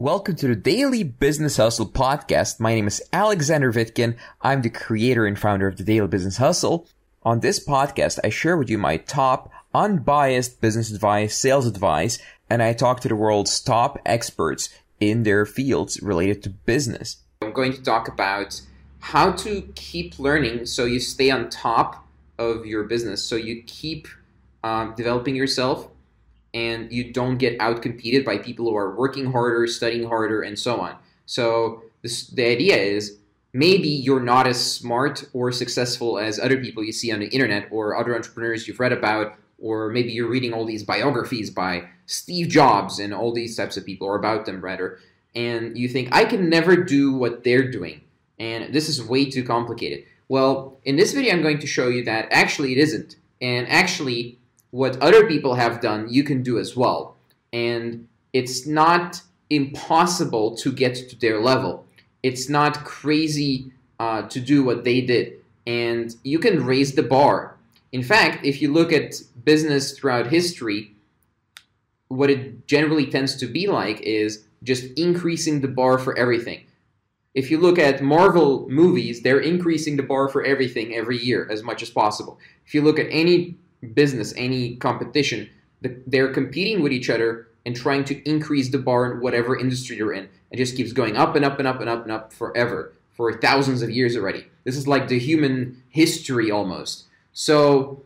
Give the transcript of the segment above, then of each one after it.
Welcome to the Daily Business Hustle podcast. My name is Alexander Vitkin. I'm the creator and founder of the Daily Business Hustle. On this podcast, I share with you my top unbiased business advice, sales advice, and I talk to the world's top experts in their fields related to business. I'm going to talk about how to keep learning so you stay on top of your business, so you keep um, developing yourself and you don't get outcompeted by people who are working harder, studying harder, and so on. So this, the idea is maybe you're not as smart or successful as other people you see on the internet or other entrepreneurs you've read about, or maybe you're reading all these biographies by Steve Jobs and all these types of people, or about them rather, and you think, I can never do what they're doing, and this is way too complicated. Well, in this video, I'm going to show you that actually it isn't. And actually, what other people have done, you can do as well. And it's not impossible to get to their level. It's not crazy uh, to do what they did. And you can raise the bar. In fact, if you look at business throughout history, what it generally tends to be like is just increasing the bar for everything. If you look at Marvel movies, they're increasing the bar for everything every year as much as possible. If you look at any business, any competition, they're competing with each other and trying to increase the bar in whatever industry they're in. It just keeps going up and up and up and up and up forever, for thousands of years already. This is like the human history almost. So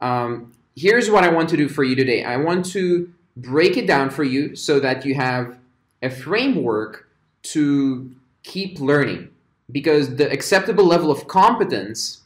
um, here's what I want to do for you today. I want to break it down for you so that you have a framework to keep learning because the acceptable level of competence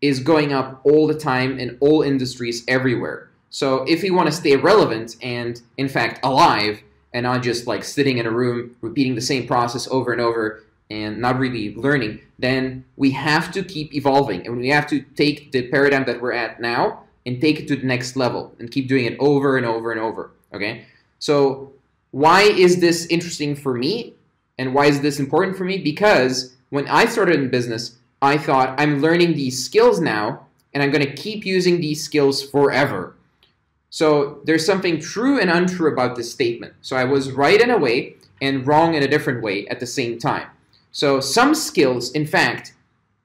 is going up all the time in all industries everywhere. So if we want to stay relevant and in fact alive and not just like sitting in a room repeating the same process over and over and not really learning, then we have to keep evolving and we have to take the paradigm that we're at now and take it to the next level and keep doing it over and over and over. Okay? So why is this interesting for me and why is this important for me? Because when I started in business, I thought I'm learning these skills now and I'm going to keep using these skills forever. So there's something true and untrue about this statement. So I was right in a way and wrong in a different way at the same time. So some skills, in fact,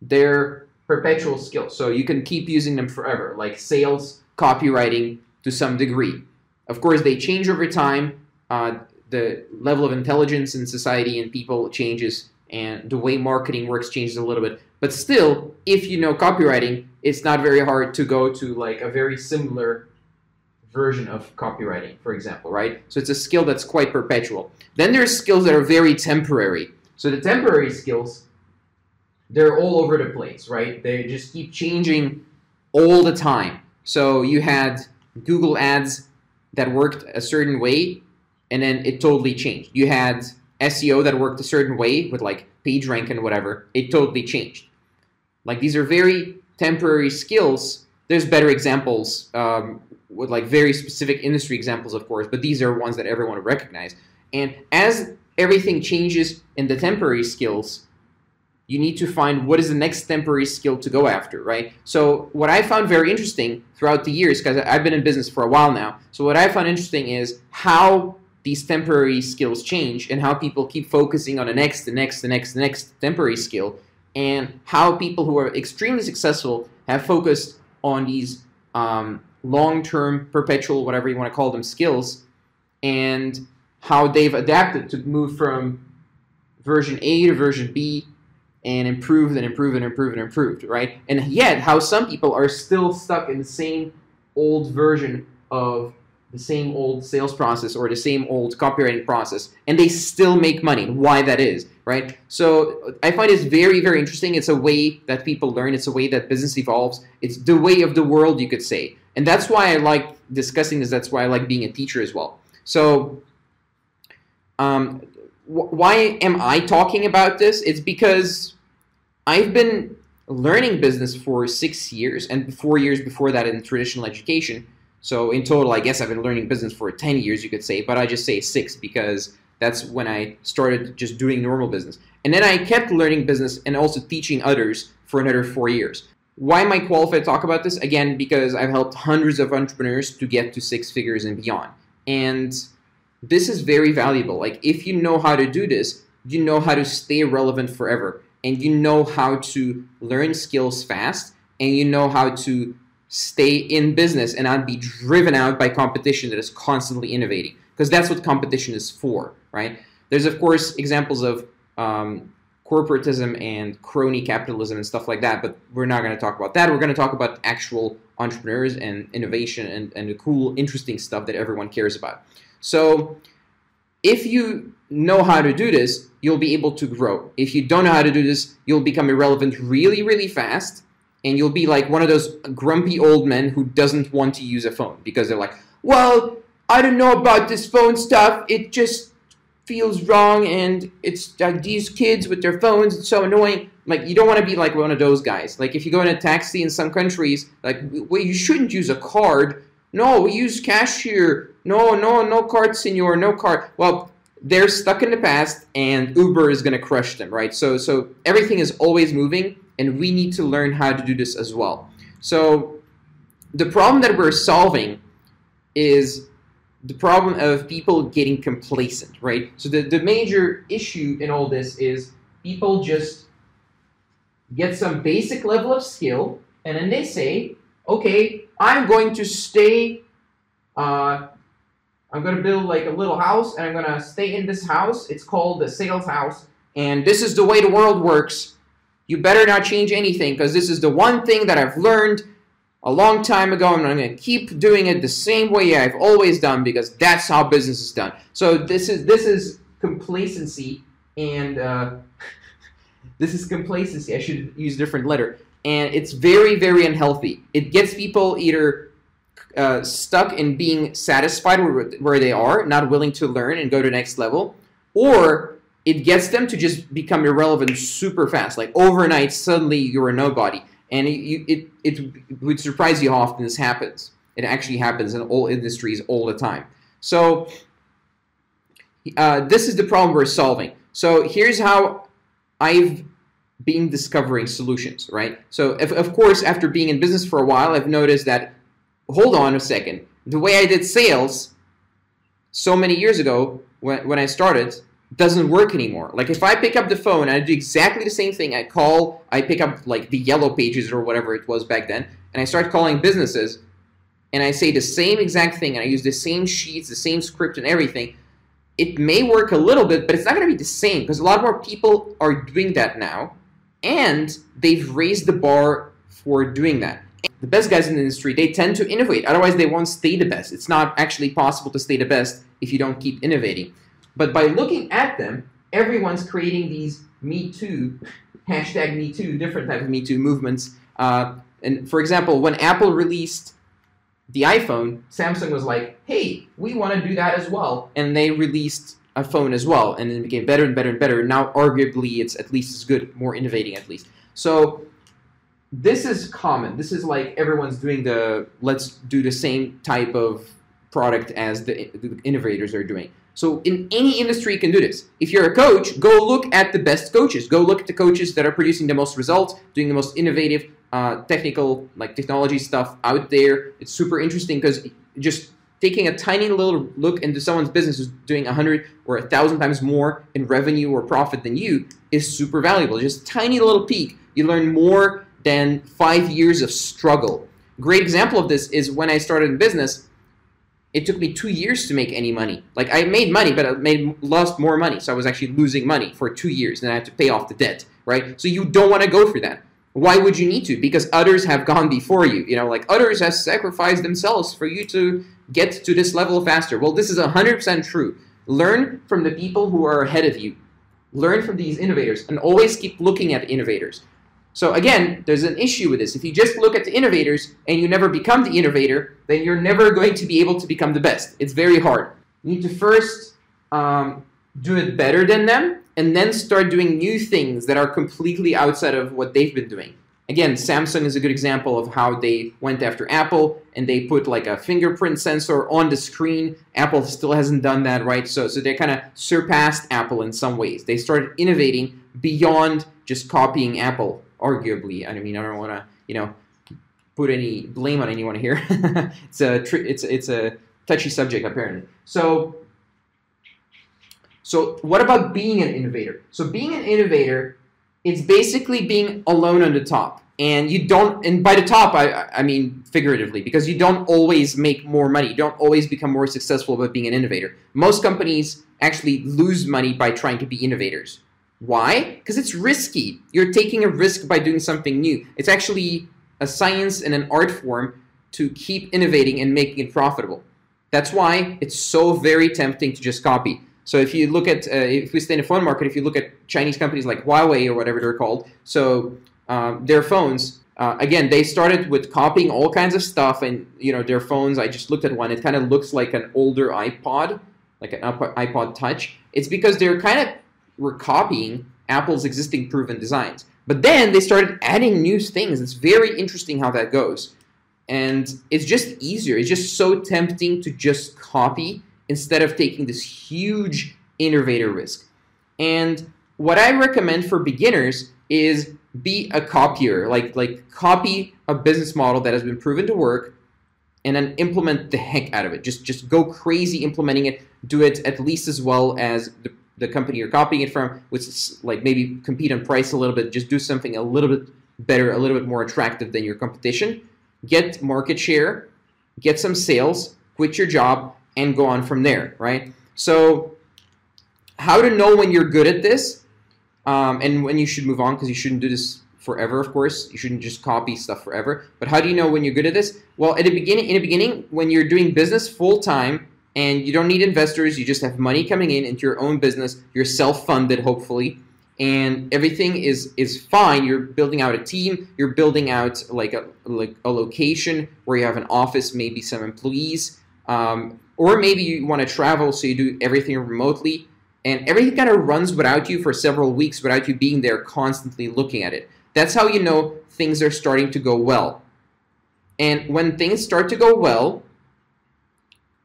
they're perpetual skills. So you can keep using them forever, like sales, copywriting to some degree. Of course, they change over time. Uh, the level of intelligence in society and people changes, and the way marketing works changes a little bit. But still, if you know copywriting, it's not very hard to go to like a very similar version of copywriting, for example, right? So it's a skill that's quite perpetual. Then there's skills that are very temporary. So the temporary skills, they're all over the place, right? They just keep changing all the time. So you had Google Ads that worked a certain way, and then it totally changed. You had SEO that worked a certain way with like PageRank and whatever, it totally changed. Like these are very temporary skills. There's better examples um, with like very specific industry examples, of course, but these are ones that everyone would recognize. And as everything changes in the temporary skills, you need to find what is the next temporary skill to go after, right? So what I found very interesting throughout the years, because I've been in business for a while now, so what I found interesting is how these temporary skills change and how people keep focusing on the next, the next, the next, the next temporary skill, and how people who are extremely successful have focused on these um, long-term, perpetual, whatever you want to call them, skills, and how they've adapted to move from version A to version B and improved and improved and improved and improved, right? And yet, how some people are still stuck in the same old version of the same old sales process or the same old copywriting process and they still make money why that is right? So i find it's very very interesting. It's a way that people learn. It's a way that business evolves. It's the way of the world you could say. And that's why i like discussing this. That's why i like being a teacher as well. So um, wh- why am i talking about this? It's because i've been learning business for six years and four years before that in traditional education so in total, I guess I've been learning business for 10 years, you could say, but I just say six because that's when I started just doing normal business. And then I kept learning business and also teaching others for another four years. Why am I qualified to talk about this? Again, because I've helped hundreds of entrepreneurs to get to six figures and beyond. And this is very valuable. Like if you know how to do this, you know how to stay relevant forever and you know how to learn skills fast and you know how to stay in business and not be driven out by competition that is constantly innovating because that's what competition is for right? There's of course examples of um, corporatism and crony capitalism and stuff like that but we're not going to talk about that. We're going to talk about actual entrepreneurs and innovation and, and the cool interesting stuff that everyone cares about. So if you know how to do this you'll be able to grow. If you don't know how to do this you'll become irrelevant really really fast and you'll be like one of those grumpy old men who doesn't want to use a phone because they're like, well, I don't know about this phone stuff. It just feels wrong, and it's like these kids with their phones. It's so annoying. Like you don't want to be like one of those guys. Like if you go in a taxi in some countries, like well, you shouldn't use a card. No, we use cash here. No, no, no card, senor, no card. Well, they're stuck in the past, and Uber is going to crush them, right? So, so everything is always moving and we need to learn how to do this as well. So the problem that we're solving is the problem of people getting complacent, right? So the, the major issue in all this is people just get some basic level of skill and then they say, okay, I'm going to stay, uh, I'm going to build like a little house and I'm going to stay in this house. It's called the sales house. And this is the way the world works you better not change anything because this is the one thing that I've learned a long time ago and I'm going to keep doing it the same way I've always done because that's how business is done. So this is this is complacency and uh, this is complacency. I should use a different letter. And it's very, very unhealthy. It gets people either uh, stuck in being satisfied where, where they are, not willing to learn and go to the next level, or it gets them to just become irrelevant super fast. Like overnight, suddenly you're a nobody, and it it, it would surprise you how often this happens. It actually happens in all industries all the time. So uh, this is the problem we're solving. So here's how I've been discovering solutions, right? So if, of course, after being in business for a while, I've noticed that. Hold on a second. The way I did sales so many years ago when, when I started doesn't work anymore. Like if I pick up the phone and I do exactly the same thing, I call, I pick up like the yellow pages or whatever it was back then, and I start calling businesses, and I say the same exact thing, and I use the same sheets, the same script, and everything. It may work a little bit, but it's not going to be the same because a lot more people are doing that now, and they've raised the bar for doing that. The best guys in the industry, they tend to innovate. Otherwise, they won't stay the best. It's not actually possible to stay the best if you don't keep innovating. But by looking at them, everyone's creating these Me Too, hashtag Me Too, different type of Me Too movements. Uh, and for example, when Apple released the iPhone, Samsung was like, hey, we want to do that as well. And they released a phone as well. And it became better and better and better. Now, arguably, it's at least as good, more innovating at least. So this is common. This is like everyone's doing the let's do the same type of product as the, the innovators are doing. So in any industry, you can do this. If you're a coach, go look at the best coaches. Go look at the coaches that are producing the most results, doing the most innovative, uh, technical, like technology stuff out there. It's super interesting because just taking a tiny little look into someone's business who's doing a hundred or a thousand times more in revenue or profit than you is super valuable. Just tiny little peek, you learn more than five years of struggle. Great example of this is when I started in business it took me two years to make any money. Like I made money, but I made lost more money. So I was actually losing money for two years. Then I had to pay off the debt, right? So you don't want to go through that. Why would you need to? Because others have gone before you. You know, like others have sacrificed themselves for you to get to this level faster. Well, this is 100% true. Learn from the people who are ahead of you. Learn from these innovators and always keep looking at innovators. So again, there's an issue with this. If you just look at the innovators and you never become the innovator, then you're never going to be able to become the best. It's very hard. You need to first um, do it better than them and then start doing new things that are completely outside of what they've been doing. Again, Samsung is a good example of how they went after Apple and they put like a fingerprint sensor on the screen. Apple still hasn't done that, right? So, so they kind of surpassed Apple in some ways. They started innovating beyond just copying Apple arguably. I mean, I don't want to, you know, put any blame on anyone here. it's a it's it's a touchy subject apparently. So So what about being an innovator? So being an innovator, it's basically being alone on the top. And you don't, and by the top, I, I mean figuratively, because you don't always make more money. You don't always become more successful by being an innovator. Most companies actually lose money by trying to be innovators. Why? Because it's risky. You're taking a risk by doing something new. It's actually a science and an art form to keep innovating and making it profitable. That's why it's so very tempting to just copy. So if you look at, uh, if we stay in the phone market, if you look at Chinese companies like Huawei or whatever they're called, so um, their phones, uh, again, they started with copying all kinds of stuff, and you know their phones. I just looked at one; it kind of looks like an older iPod, like an iPod Touch. It's because they're kind of were copying Apple's existing proven designs. But then they started adding new things. It's very interesting how that goes. And it's just easier. It's just so tempting to just copy instead of taking this huge innovator risk. And what I recommend for beginners is be a copier, like like copy a business model that has been proven to work and then implement the heck out of it. Just just go crazy implementing it. Do it at least as well as the the company you're copying it from, which is like maybe compete on price a little bit, just do something a little bit better, a little bit more attractive than your competition. Get market share, get some sales, quit your job, and go on from there, right? So, how to know when you're good at this um, and when you should move on because you shouldn't do this forever, of course. You shouldn't just copy stuff forever. But how do you know when you're good at this? Well, at the beginning, in the beginning, when you're doing business full time and you don't need investors. You just have money coming in into your own business. You're self-funded, hopefully, and everything is is fine. You're building out a team. You're building out like a like a location where you have an office, maybe some employees, um, or maybe you want to travel, so you do everything remotely, and everything kind of runs without you for several weeks without you being there constantly looking at it. That's how you know things are starting to go well. And when things start to go well,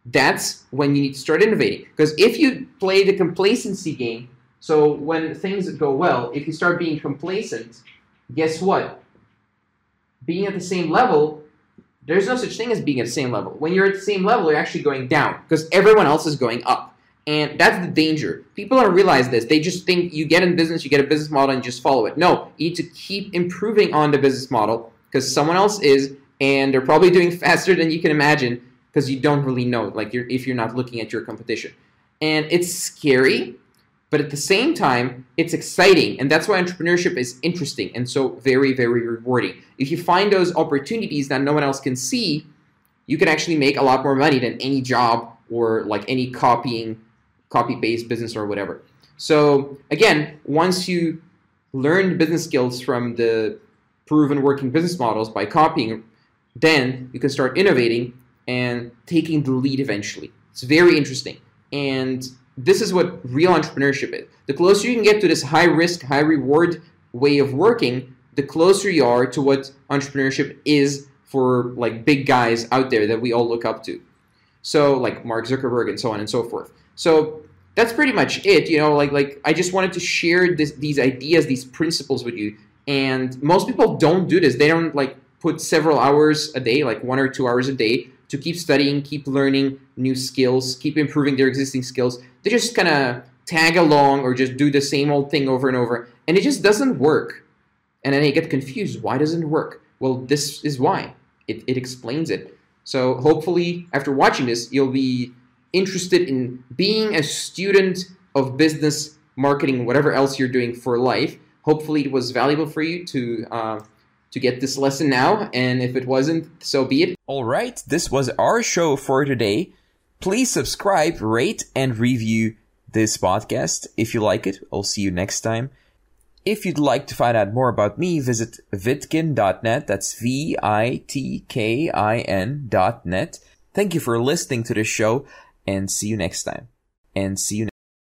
that's when you need to start innovating. Because if you play the complacency game, so when things go well, if you start being complacent, guess what? Being at the same level, there's no such thing as being at the same level. When you're at the same level, you're actually going down because everyone else is going up. And that's the danger. People don't realize this. They just think you get in business, you get a business model, and you just follow it. No, you need to keep improving on the business model because someone else is, and they're probably doing faster than you can imagine because you don't really know like you're if you're not looking at your competition. And it's scary but at the same time it's exciting. And that's why entrepreneurship is interesting and so very very rewarding. If you find those opportunities that no one else can see you can actually make a lot more money than any job or like any copying copy based business or whatever. So again once you learn business skills from the proven working business models by copying then you can start innovating and taking the lead eventually. It's very interesting. And this is what real entrepreneurship is. The closer you can get to this high risk, high reward way of working, the closer you are to what entrepreneurship is for like big guys out there that we all look up to. So like Mark Zuckerberg and so on and so forth. So that's pretty much it. You know, like like I just wanted to share this, these ideas, these principles with you. And most people don't do this. They don't like put several hours a day, like one or two hours a day, to keep studying, keep learning new skills, keep improving their existing skills. They just kind of tag along or just do the same old thing over and over, and it just doesn't work. And then they get confused. Why doesn't it work? Well, this is why. It, it explains it. So hopefully, after watching this, you'll be interested in being a student of business, marketing, whatever else you're doing for life. Hopefully, it was valuable for you to uh, to get this lesson now, and if it wasn't, so be it. Alright, this was our show for today. Please subscribe, rate, and review this podcast if you like it. I'll see you next time. If you'd like to find out more about me, visit vitkin.net. That's V-I-T-K-I-N dot net. Thank you for listening to the show and see you next time. And see you